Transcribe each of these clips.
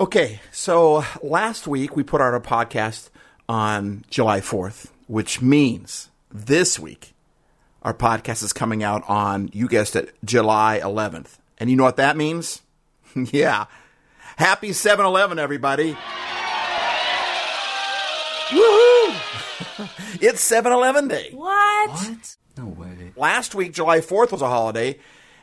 Okay, so last week we put out a podcast on July 4th, which means this week our podcast is coming out on, you guessed it, July 11th. And you know what that means? yeah. Happy 7 Eleven, everybody. Woohoo! it's 7 Eleven Day. What? What? No way. Last week, July 4th was a holiday,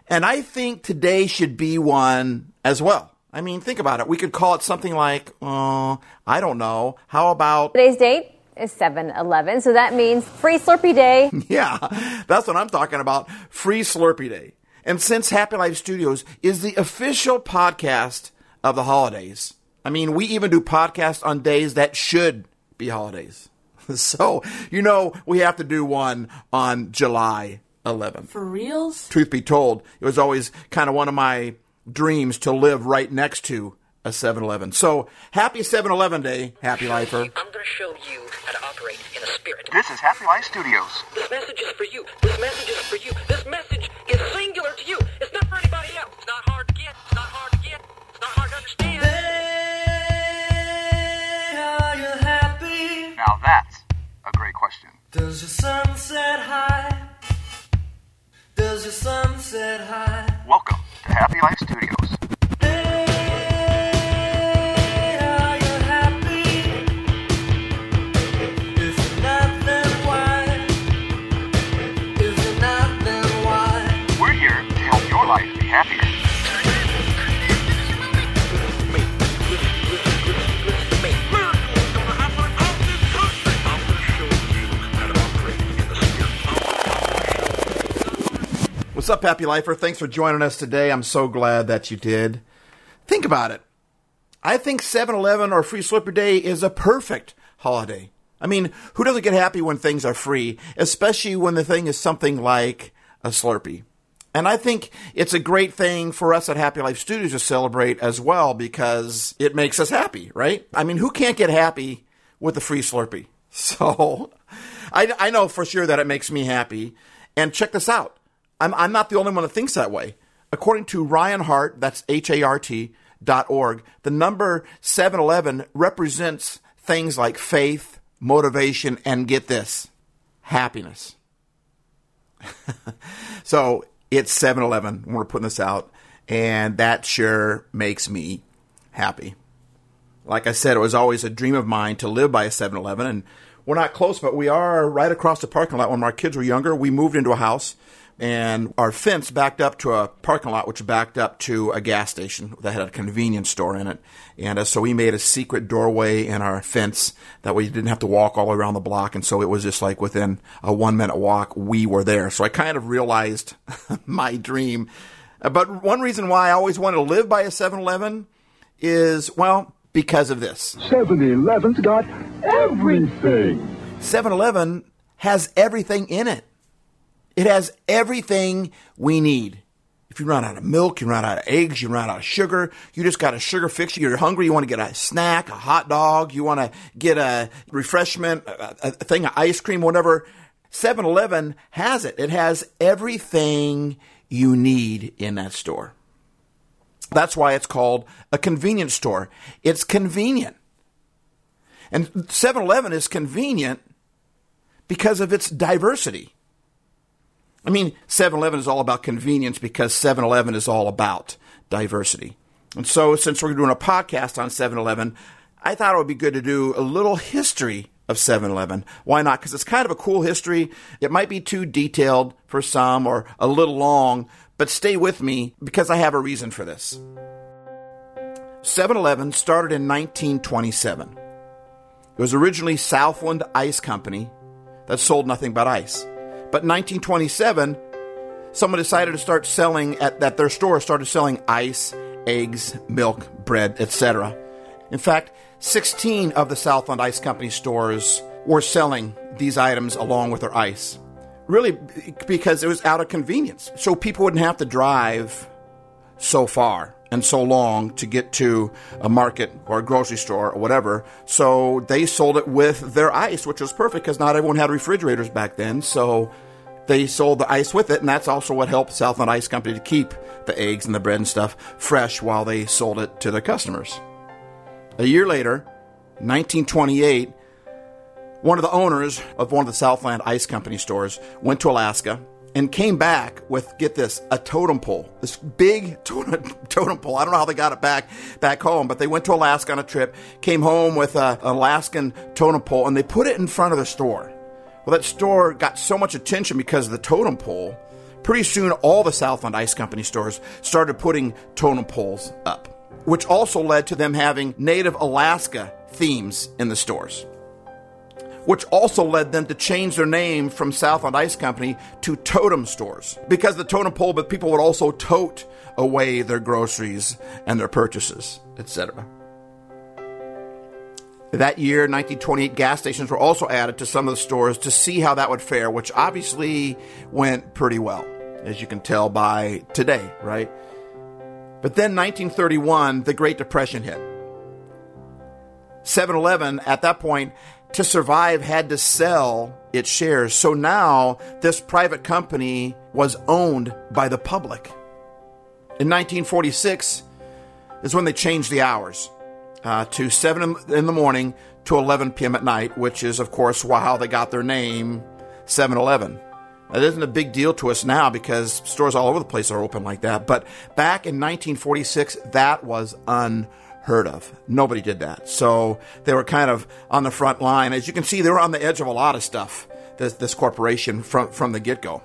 and I think today should be one as well. I mean, think about it. We could call it something like, uh, I don't know. How about, Today's date is 7 11, so that means Free Slurpee Day. yeah, that's what I'm talking about. Free Slurpee Day. And since Happy Life Studios is the official podcast of the holidays, I mean, we even do podcasts on days that should be holidays. So, you know, we have to do one on July 11th. For reals? truth be told, it was always kind of one of my dreams to live right next to a 7-Eleven. So happy 7-Eleven day, happy lifer. I'm going to show you how to operate in a spirit. This is Happy Life Studios. This message is for you. This message is for you. This message is singular to you. It's not for anybody else. It's not hard to get. It's not hard to get. It's not hard to understand. Are you happy? Now that's a great question. Does your sunset high? Does your sunset high? Welcome to Happy Life Studios. We're here to help your life be happier. What's up, happy lifer? Thanks for joining us today. I'm so glad that you did. Think about it. I think 7-Eleven or Free Slurpee Day is a perfect holiday. I mean, who doesn't get happy when things are free, especially when the thing is something like a Slurpee? And I think it's a great thing for us at Happy Life Studios to celebrate as well because it makes us happy, right? I mean, who can't get happy with a free Slurpee? So I, I know for sure that it makes me happy. And check this out. I'm, I'm not the only one that thinks that way. According to Ryan Hart, that's H A R T dot org, the number 711 represents things like faith, motivation, and get this, happiness. so it's 7 Eleven when we're putting this out, and that sure makes me happy. Like I said, it was always a dream of mine to live by a 7 Eleven, and we're not close, but we are right across the parking lot. When our kids were younger, we moved into a house, and our fence backed up to a parking lot, which backed up to a gas station that had a convenience store in it. And uh, so we made a secret doorway in our fence that you didn't have to walk all the way around the block. And so it was just like within a one minute walk, we were there. So I kind of realized my dream. Uh, But one reason why I always wanted to live by a 7 Eleven is, well, because of this. 7-Eleven's got everything. 7 Eleven has everything in it. It has everything we need. If you run out of milk, you run out of eggs, you run out of sugar, you just got a sugar fix, you're hungry, you want to get a snack, a hot dog, you want to get a refreshment, a, a thing of ice cream, whatever. 7 Eleven has it. It has everything you need in that store. That's why it's called a convenience store. It's convenient. And 7 Eleven is convenient because of its diversity. I mean, 7 Eleven is all about convenience because 7 Eleven is all about diversity. And so, since we're doing a podcast on 7 Eleven, I thought it would be good to do a little history of 7 Eleven. Why not? Because it's kind of a cool history. It might be too detailed for some or a little long, but stay with me because I have a reason for this. 7 Eleven started in 1927. It was originally Southland Ice Company that sold nothing but ice. But in 1927, someone decided to start selling at that their store started selling ice, eggs, milk, bread, etc. In fact, 16 of the Southland Ice Company stores were selling these items along with their ice. Really because it was out of convenience. So people wouldn't have to drive so far and so long to get to a market or a grocery store or whatever. So they sold it with their ice, which was perfect because not everyone had refrigerators back then. So they sold the ice with it, and that's also what helped Southland Ice Company to keep the eggs and the bread and stuff fresh while they sold it to their customers. A year later, 1928, one of the owners of one of the Southland Ice Company stores went to Alaska and came back with, get this, a totem pole. This big totem, pole. I don't know how they got it back back home, but they went to Alaska on a trip, came home with a, an Alaskan totem pole, and they put it in front of the store. Well, that store got so much attention because of the totem pole. Pretty soon, all the Southland Ice Company stores started putting totem poles up, which also led to them having native Alaska themes in the stores which also led them to change their name from Southland Ice Company to Totem Stores. Because the totem pole, but people would also tote away their groceries and their purchases, etc. That year, 1928, gas stations were also added to some of the stores to see how that would fare, which obviously went pretty well, as you can tell by today, right? But then 1931, the Great Depression hit. 7 Eleven at that point to survive had to sell its shares. So now this private company was owned by the public. In 1946 is when they changed the hours uh, to 7 in the morning to 11 p.m. at night, which is, of course, how they got their name 7 Eleven. That isn't a big deal to us now because stores all over the place are open like that. But back in 1946, that was unheard of. Nobody did that. So they were kind of on the front line. As you can see, they were on the edge of a lot of stuff, this, this corporation from, from the get go.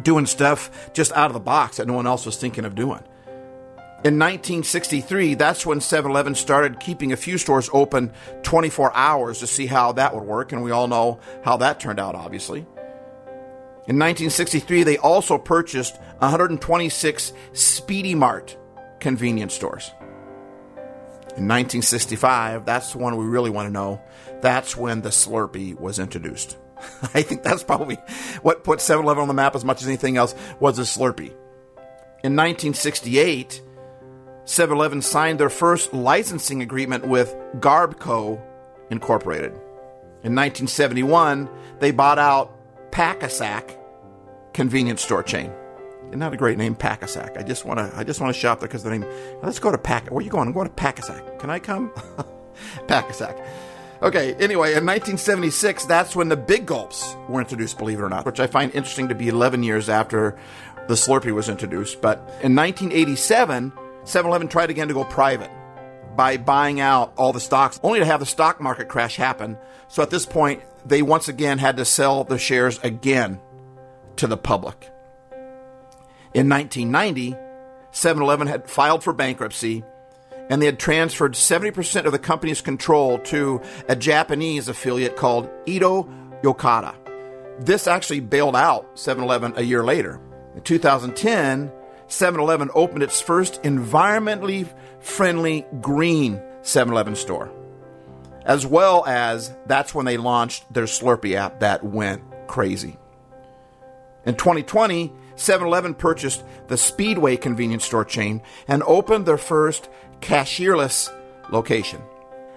Doing stuff just out of the box that no one else was thinking of doing. In 1963, that's when 7 Eleven started keeping a few stores open 24 hours to see how that would work, and we all know how that turned out, obviously. In 1963, they also purchased 126 Speedy Mart convenience stores. In 1965, that's the one we really want to know. That's when the Slurpee was introduced. I think that's probably what put 7 Eleven on the map as much as anything else was the Slurpee. In 1968, 7 Eleven signed their first licensing agreement with Garbco Incorporated. In 1971, they bought out Pack a Sack convenience store chain. Isn't a great name, Packasack? I just want to I just want to shop there because the name. Let's go to Pack. Where you going? I'm going to Packasack. Can I come? Packasack. Okay. Anyway, in 1976, that's when the Big Gulps were introduced. Believe it or not, which I find interesting to be 11 years after the Slurpee was introduced. But in 1987, 7-Eleven tried again to go private by buying out all the stocks, only to have the stock market crash happen. So at this point, they once again had to sell the shares again to the public. In 1990, 7 Eleven had filed for bankruptcy and they had transferred 70% of the company's control to a Japanese affiliate called Ito Yokado. This actually bailed out 7 Eleven a year later. In 2010, 7 Eleven opened its first environmentally friendly green 7 Eleven store. As well as that's when they launched their Slurpee app that went crazy. In 2020, 7 Eleven purchased the Speedway convenience store chain and opened their first cashierless location.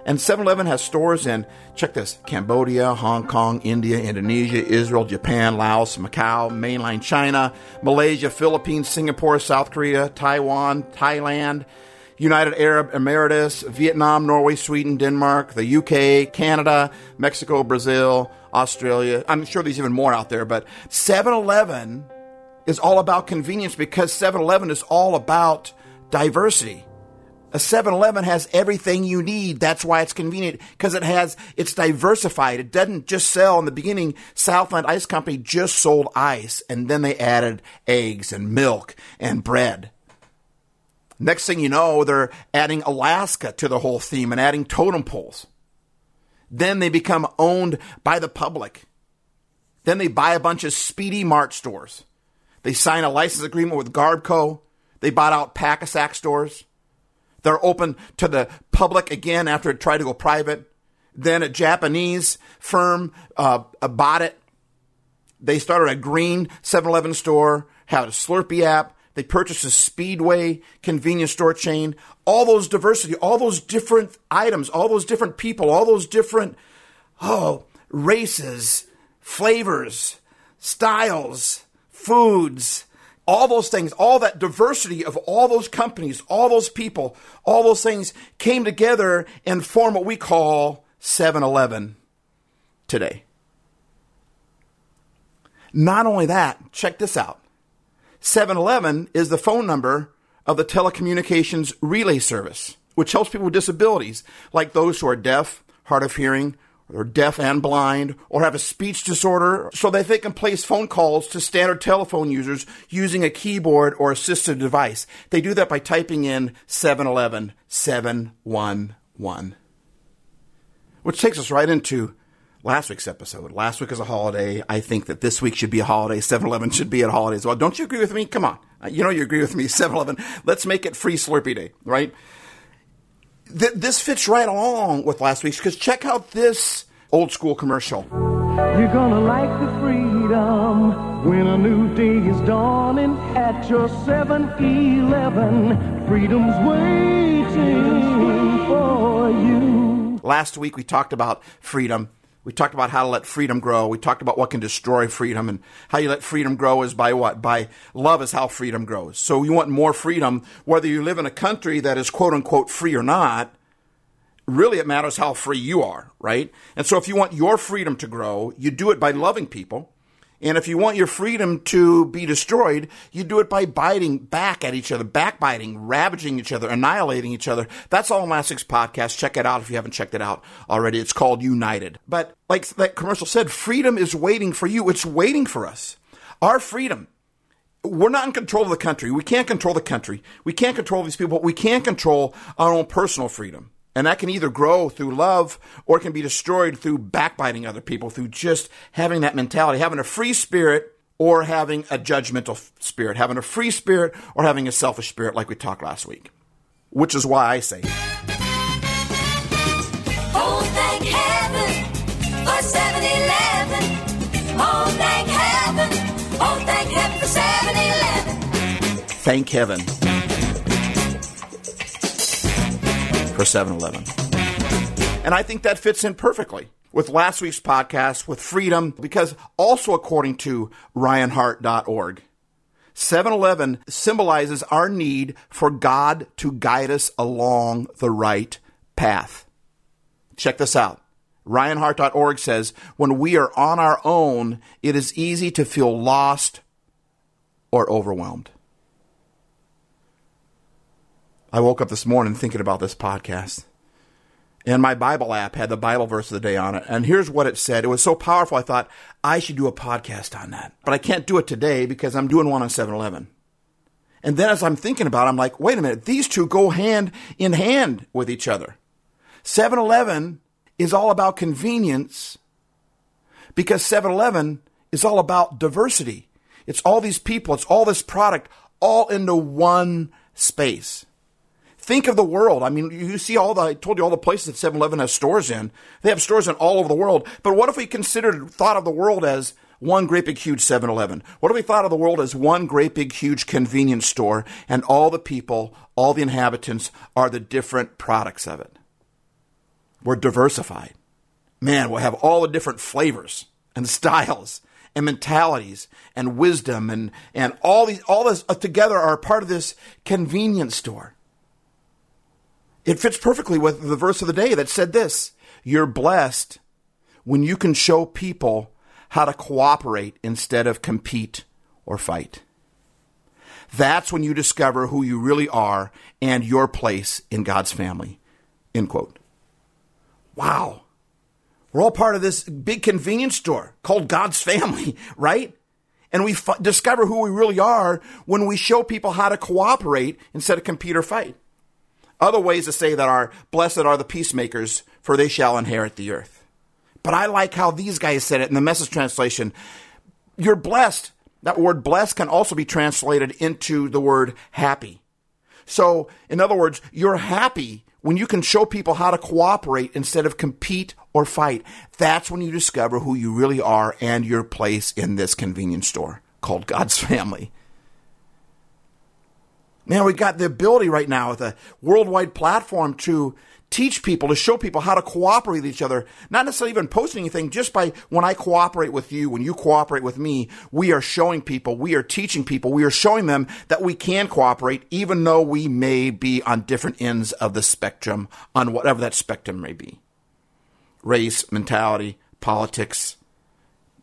And 7 Eleven has stores in, check this, Cambodia, Hong Kong, India, Indonesia, Israel, Japan, Laos, Macau, mainland China, Malaysia, Philippines, Singapore, South Korea, Taiwan, Thailand, United Arab Emirates, Vietnam, Norway, Sweden, Denmark, the UK, Canada, Mexico, Brazil, Australia. I'm sure there's even more out there, but 7 Eleven is all about convenience because 7 Eleven is all about diversity. A 7-Eleven has everything you need. That's why it's convenient because it has, it's diversified. It doesn't just sell in the beginning. Southland Ice Company just sold ice and then they added eggs and milk and bread. Next thing you know, they're adding Alaska to the whole theme and adding totem poles. Then they become owned by the public. Then they buy a bunch of Speedy Mart stores. They sign a license agreement with Garbco. They bought out Packasack stores. They're open to the public again after it tried to go private. Then a Japanese firm uh, bought it. They started a green 7 Eleven store, had a Slurpee app. They purchased a Speedway convenience store chain. All those diversity, all those different items, all those different people, all those different, oh, races, flavors, styles, foods, all those things, all that diversity of all those companies, all those people, all those things came together and form what we call 7 Eleven today. Not only that, check this out 7 Eleven is the phone number of the telecommunications relay service, which helps people with disabilities, like those who are deaf, hard of hearing, or deaf and blind, or have a speech disorder, so that they can place phone calls to standard telephone users using a keyboard or assistive device. They do that by typing in 711 711. Which takes us right into last week's episode. Last week is a holiday. I think that this week should be a holiday. 7 Eleven should be a holiday as well. Don't you agree with me? Come on. You know you agree with me. 7 Eleven. Let's make it free Slurpee Day, right? Th- this fits right along with last week's because check out this old school commercial. You're gonna like the freedom when a new day is dawning at your 7-Eleven. Freedom's waiting for you. Last week we talked about freedom. We talked about how to let freedom grow. We talked about what can destroy freedom and how you let freedom grow is by what? By love is how freedom grows. So you want more freedom, whether you live in a country that is quote unquote free or not. Really, it matters how free you are, right? And so if you want your freedom to grow, you do it by loving people. And if you want your freedom to be destroyed, you do it by biting back at each other, backbiting, ravaging each other, annihilating each other. That's all in last podcast. Check it out if you haven't checked it out already. It's called United. But like that commercial said, freedom is waiting for you. It's waiting for us. Our freedom. We're not in control of the country. We can't control the country. We can't control these people, but we can control our own personal freedom. And that can either grow through love or it can be destroyed through backbiting other people, through just having that mentality, having a free spirit or having a judgmental spirit, having a free spirit or having a selfish spirit, like we talked last week. Which is why I say, Oh, thank heaven for 7 Eleven. Oh, thank heaven. Oh, thank heaven for 7 Eleven. thank heaven 7 Eleven. And I think that fits in perfectly with last week's podcast with freedom, because also according to RyanHart.org, 7 Eleven symbolizes our need for God to guide us along the right path. Check this out. RyanHart.org says, when we are on our own, it is easy to feel lost or overwhelmed. I woke up this morning thinking about this podcast. And my Bible app had the Bible verse of the day on it. And here's what it said. It was so powerful, I thought I should do a podcast on that. But I can't do it today because I'm doing one on 7 Eleven. And then as I'm thinking about it, I'm like, wait a minute, these two go hand in hand with each other. 7 Eleven is all about convenience because 7 Eleven is all about diversity. It's all these people, it's all this product, all into one space. Think of the world. I mean, you see all the, I told you all the places that 7 Eleven has stores in. They have stores in all over the world. But what if we considered, thought of the world as one great big huge 7 Eleven? What if we thought of the world as one great big huge convenience store and all the people, all the inhabitants are the different products of it? We're diversified. Man, we'll have all the different flavors and styles and mentalities and wisdom and, and all these, all this together are part of this convenience store. It fits perfectly with the verse of the day that said this You're blessed when you can show people how to cooperate instead of compete or fight. That's when you discover who you really are and your place in God's family. End quote. Wow. We're all part of this big convenience store called God's family, right? And we f- discover who we really are when we show people how to cooperate instead of compete or fight. Other ways to say that are blessed are the peacemakers, for they shall inherit the earth. But I like how these guys said it in the message translation. You're blessed. That word blessed can also be translated into the word happy. So, in other words, you're happy when you can show people how to cooperate instead of compete or fight. That's when you discover who you really are and your place in this convenience store called God's family. Man, we got the ability right now with a worldwide platform to teach people, to show people how to cooperate with each other. Not necessarily even posting anything, just by when I cooperate with you, when you cooperate with me, we are showing people, we are teaching people, we are showing them that we can cooperate, even though we may be on different ends of the spectrum, on whatever that spectrum may be. Race, mentality, politics,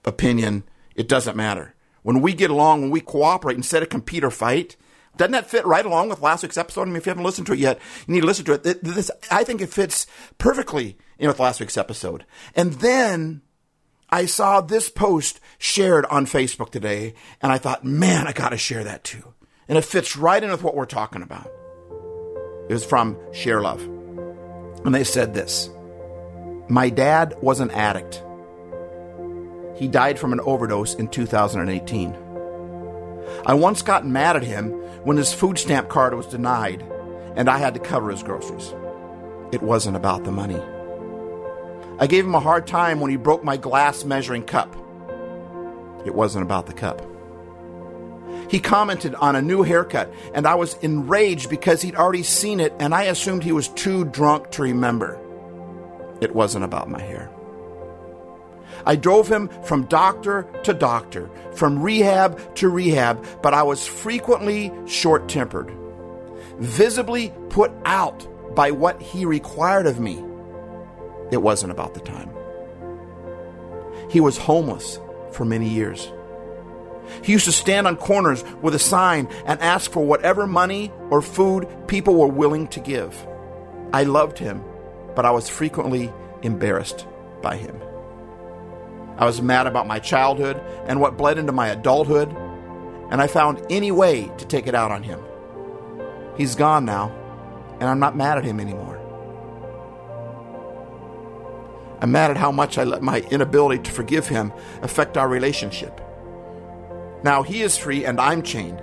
opinion, it doesn't matter. When we get along, when we cooperate instead of compete or fight, doesn't that fit right along with last week's episode? I mean, if you haven't listened to it yet, you need to listen to it. This, I think it fits perfectly in with last week's episode. And then I saw this post shared on Facebook today, and I thought, man, I got to share that too. And it fits right in with what we're talking about. It was from Share Love. And they said this My dad was an addict. He died from an overdose in 2018. I once got mad at him when his food stamp card was denied and I had to cover his groceries. It wasn't about the money. I gave him a hard time when he broke my glass measuring cup. It wasn't about the cup. He commented on a new haircut, and I was enraged because he'd already seen it and I assumed he was too drunk to remember. It wasn't about my hair. I drove him from doctor to doctor, from rehab to rehab, but I was frequently short tempered, visibly put out by what he required of me. It wasn't about the time. He was homeless for many years. He used to stand on corners with a sign and ask for whatever money or food people were willing to give. I loved him, but I was frequently embarrassed by him. I was mad about my childhood and what bled into my adulthood, and I found any way to take it out on him. He's gone now, and I'm not mad at him anymore. I'm mad at how much I let my inability to forgive him affect our relationship. Now he is free and I'm chained,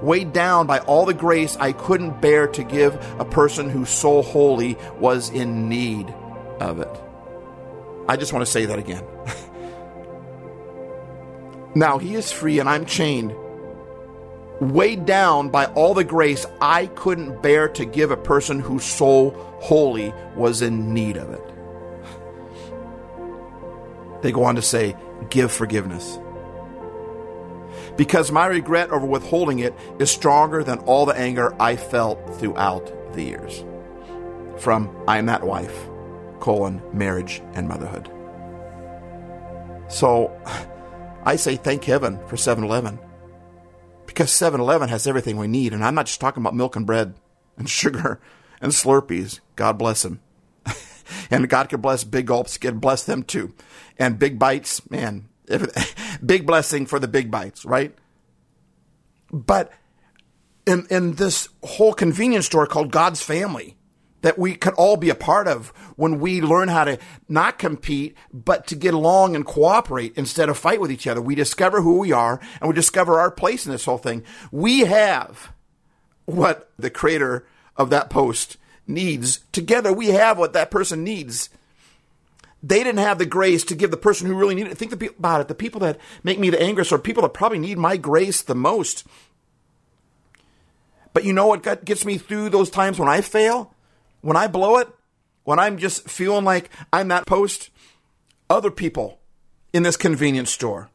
weighed down by all the grace I couldn't bear to give a person whose soul wholly was in need of it. I just want to say that again. now he is free and I'm chained, weighed down by all the grace I couldn't bear to give a person whose soul wholly was in need of it. They go on to say, give forgiveness. Because my regret over withholding it is stronger than all the anger I felt throughout the years. From I am that wife, colon, marriage and motherhood. So I say thank heaven for 7 Eleven. Because 7 Eleven has everything we need. And I'm not just talking about milk and bread and sugar and Slurpees. God bless them. and God can bless Big Gulps, can bless them too. And Big Bites, man, big blessing for the Big Bites, right? But in, in this whole convenience store called God's Family, that we could all be a part of when we learn how to not compete, but to get along and cooperate instead of fight with each other. We discover who we are and we discover our place in this whole thing. We have what the creator of that post needs. Together, we have what that person needs. They didn't have the grace to give the person who really needed it. Think about it. The people that make me the angriest are people that probably need my grace the most. But you know what gets me through those times when I fail? When I blow it? When I'm just feeling like I'm that post? Other people in this convenience store.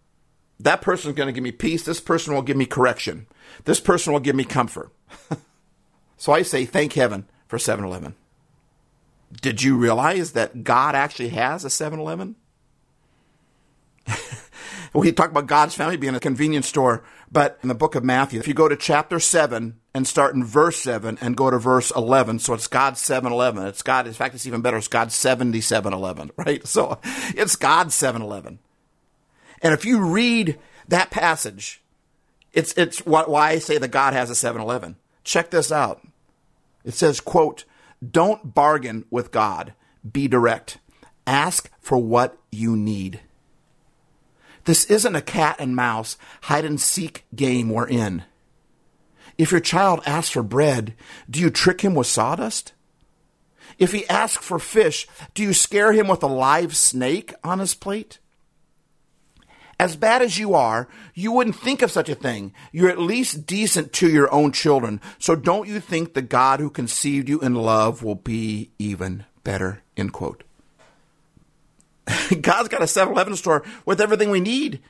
That person's going to give me peace. This person will give me correction. This person will give me comfort. so I say, thank heaven for 7 Eleven. Did you realize that God actually has a 7 Eleven? We talk about God's family being a convenience store, but in the book of Matthew, if you go to chapter 7 and start in verse 7 and go to verse 11, so it's God's 7 Eleven. It's God, in fact, it's even better. It's God's 77 Eleven, right? So it's God's 7 Eleven. And if you read that passage, it's, it's why I say that God has a 7 Eleven. Check this out. It says, quote, don't bargain with God. Be direct. Ask for what you need. This isn't a cat and mouse hide and seek game we're in. If your child asks for bread, do you trick him with sawdust? If he asks for fish, do you scare him with a live snake on his plate? As bad as you are, you wouldn't think of such a thing. You're at least decent to your own children. So don't you think the God who conceived you in love will be even better? End quote. God's got a 7 Eleven store with everything we need.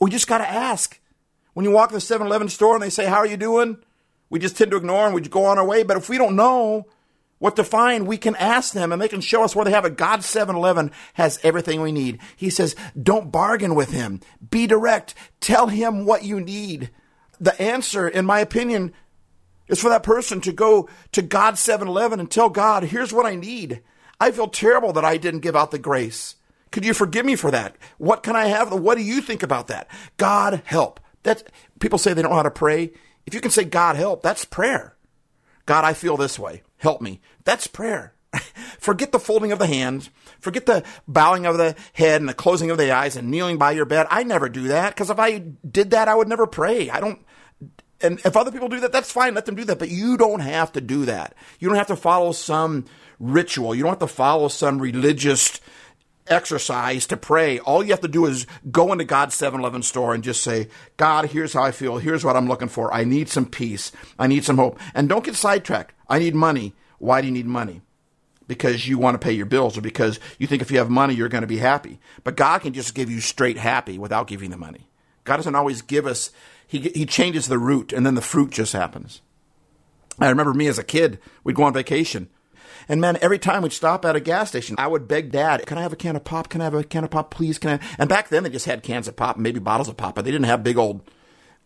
We just got to ask. When you walk to the 7 Eleven store and they say, How are you doing? We just tend to ignore and we just go on our way. But if we don't know what to find, we can ask them and they can show us where they have it. God 7 Eleven has everything we need. He says, Don't bargain with him. Be direct. Tell him what you need. The answer, in my opinion, is for that person to go to God 7 Eleven and tell God, Here's what I need. I feel terrible that I didn't give out the grace. Could you forgive me for that? What can I have? What do you think about that? God help. That's people say they don't know how to pray. If you can say God help, that's prayer. God, I feel this way. Help me. That's prayer. forget the folding of the hands. Forget the bowing of the head and the closing of the eyes and kneeling by your bed. I never do that because if I did that, I would never pray. I don't. And if other people do that, that's fine. Let them do that. But you don't have to do that. You don't have to follow some ritual. You don't have to follow some religious exercise to pray. All you have to do is go into God's 7-Eleven store and just say, God, here's how I feel. Here's what I'm looking for. I need some peace. I need some hope. And don't get sidetracked. I need money. Why do you need money? Because you want to pay your bills or because you think if you have money, you're going to be happy. But God can just give you straight happy without giving the money. God doesn't always give us, He, he changes the root and then the fruit just happens. I remember me as a kid, we'd go on vacation. And man, every time we'd stop at a gas station, I would beg dad, can I have a can of pop? Can I have a can of pop, please? Can I? And back then they just had cans of pop and maybe bottles of pop, but they didn't have big old,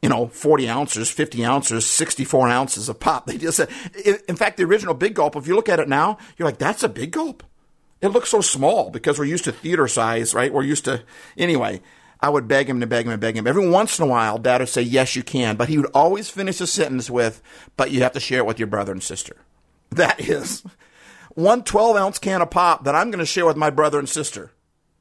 you know, 40 ounces, 50 ounces, 64 ounces of pop. They just, in fact, the original Big Gulp, if you look at it now, you're like, that's a Big Gulp. It looks so small because we're used to theater size, right? We're used to, anyway. I would beg him to beg him and beg him. Every once in a while, dad would say, yes, you can. But he would always finish a sentence with, but you have to share it with your brother and sister. That is one 12 ounce can of pop that I'm going to share with my brother and sister.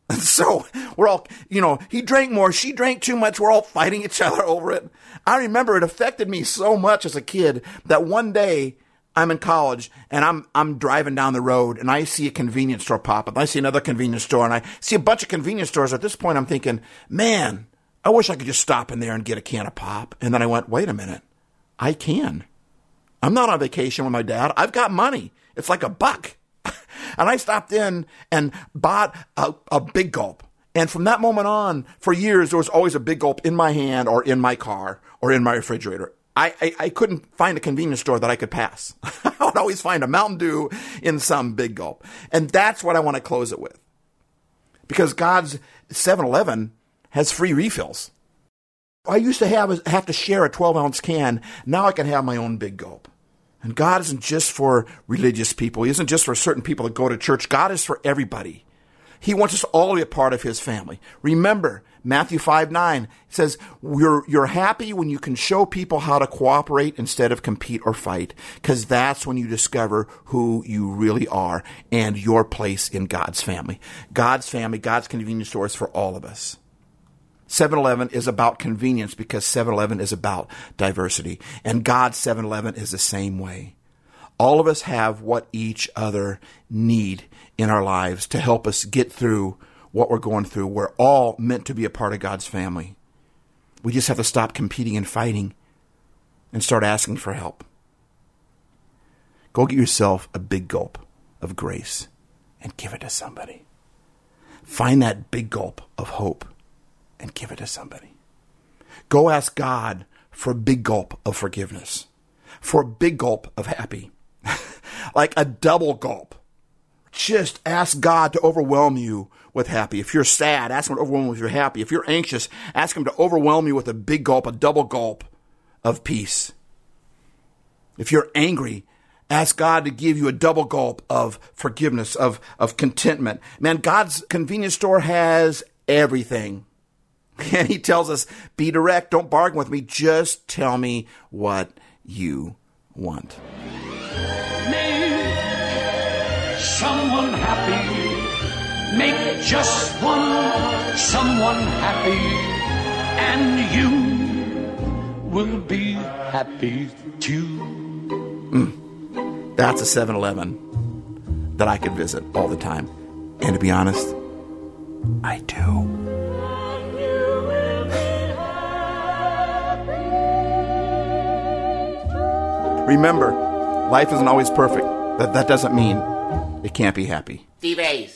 And so we're all, you know, he drank more, she drank too much. We're all fighting each other over it. I remember it affected me so much as a kid that one day I'm in college and I'm I'm driving down the road and I see a convenience store pop up. I see another convenience store and I see a bunch of convenience stores. At this point, I'm thinking, man, I wish I could just stop in there and get a can of pop. And then I went, wait a minute, I can. I'm not on vacation with my dad. I've got money. It's like a buck. and I stopped in and bought a, a big gulp. And from that moment on, for years, there was always a big gulp in my hand or in my car or in my refrigerator. I, I, I couldn't find a convenience store that I could pass. I would always find a Mountain Dew in some big gulp. And that's what I want to close it with. Because God's 7 Eleven has free refills. I used to have, have to share a 12 ounce can. Now I can have my own big gulp. And God isn't just for religious people. He isn't just for certain people that go to church. God is for everybody. He wants us all to be a part of His family. Remember, Matthew 5 9 says, you're, you're happy when you can show people how to cooperate instead of compete or fight, because that's when you discover who you really are and your place in God's family. God's family, God's convenience store is for all of us. 7-Eleven is about convenience because 7-Eleven is about diversity. And God's 7-Eleven is the same way. All of us have what each other need in our lives to help us get through what we're going through. We're all meant to be a part of God's family. We just have to stop competing and fighting and start asking for help. Go get yourself a big gulp of grace and give it to somebody. Find that big gulp of hope and give it to somebody. Go ask God for a big gulp of forgiveness, for a big gulp of happy, like a double gulp. Just ask God to overwhelm you with happy. If you're sad, ask Him to overwhelm you with your happy. If you're anxious, ask Him to overwhelm you with a big gulp, a double gulp of peace. If you're angry, ask God to give you a double gulp of forgiveness, of, of contentment. Man, God's convenience store has everything. And he tells us, be direct, don't bargain with me, just tell me what you want. Make someone happy. Make just one someone happy. And you will be happy too. Mm. That's a 7 Eleven that I could visit all the time. And to be honest, I do. Remember, life isn't always perfect. But that doesn't mean it can't be happy. Steve.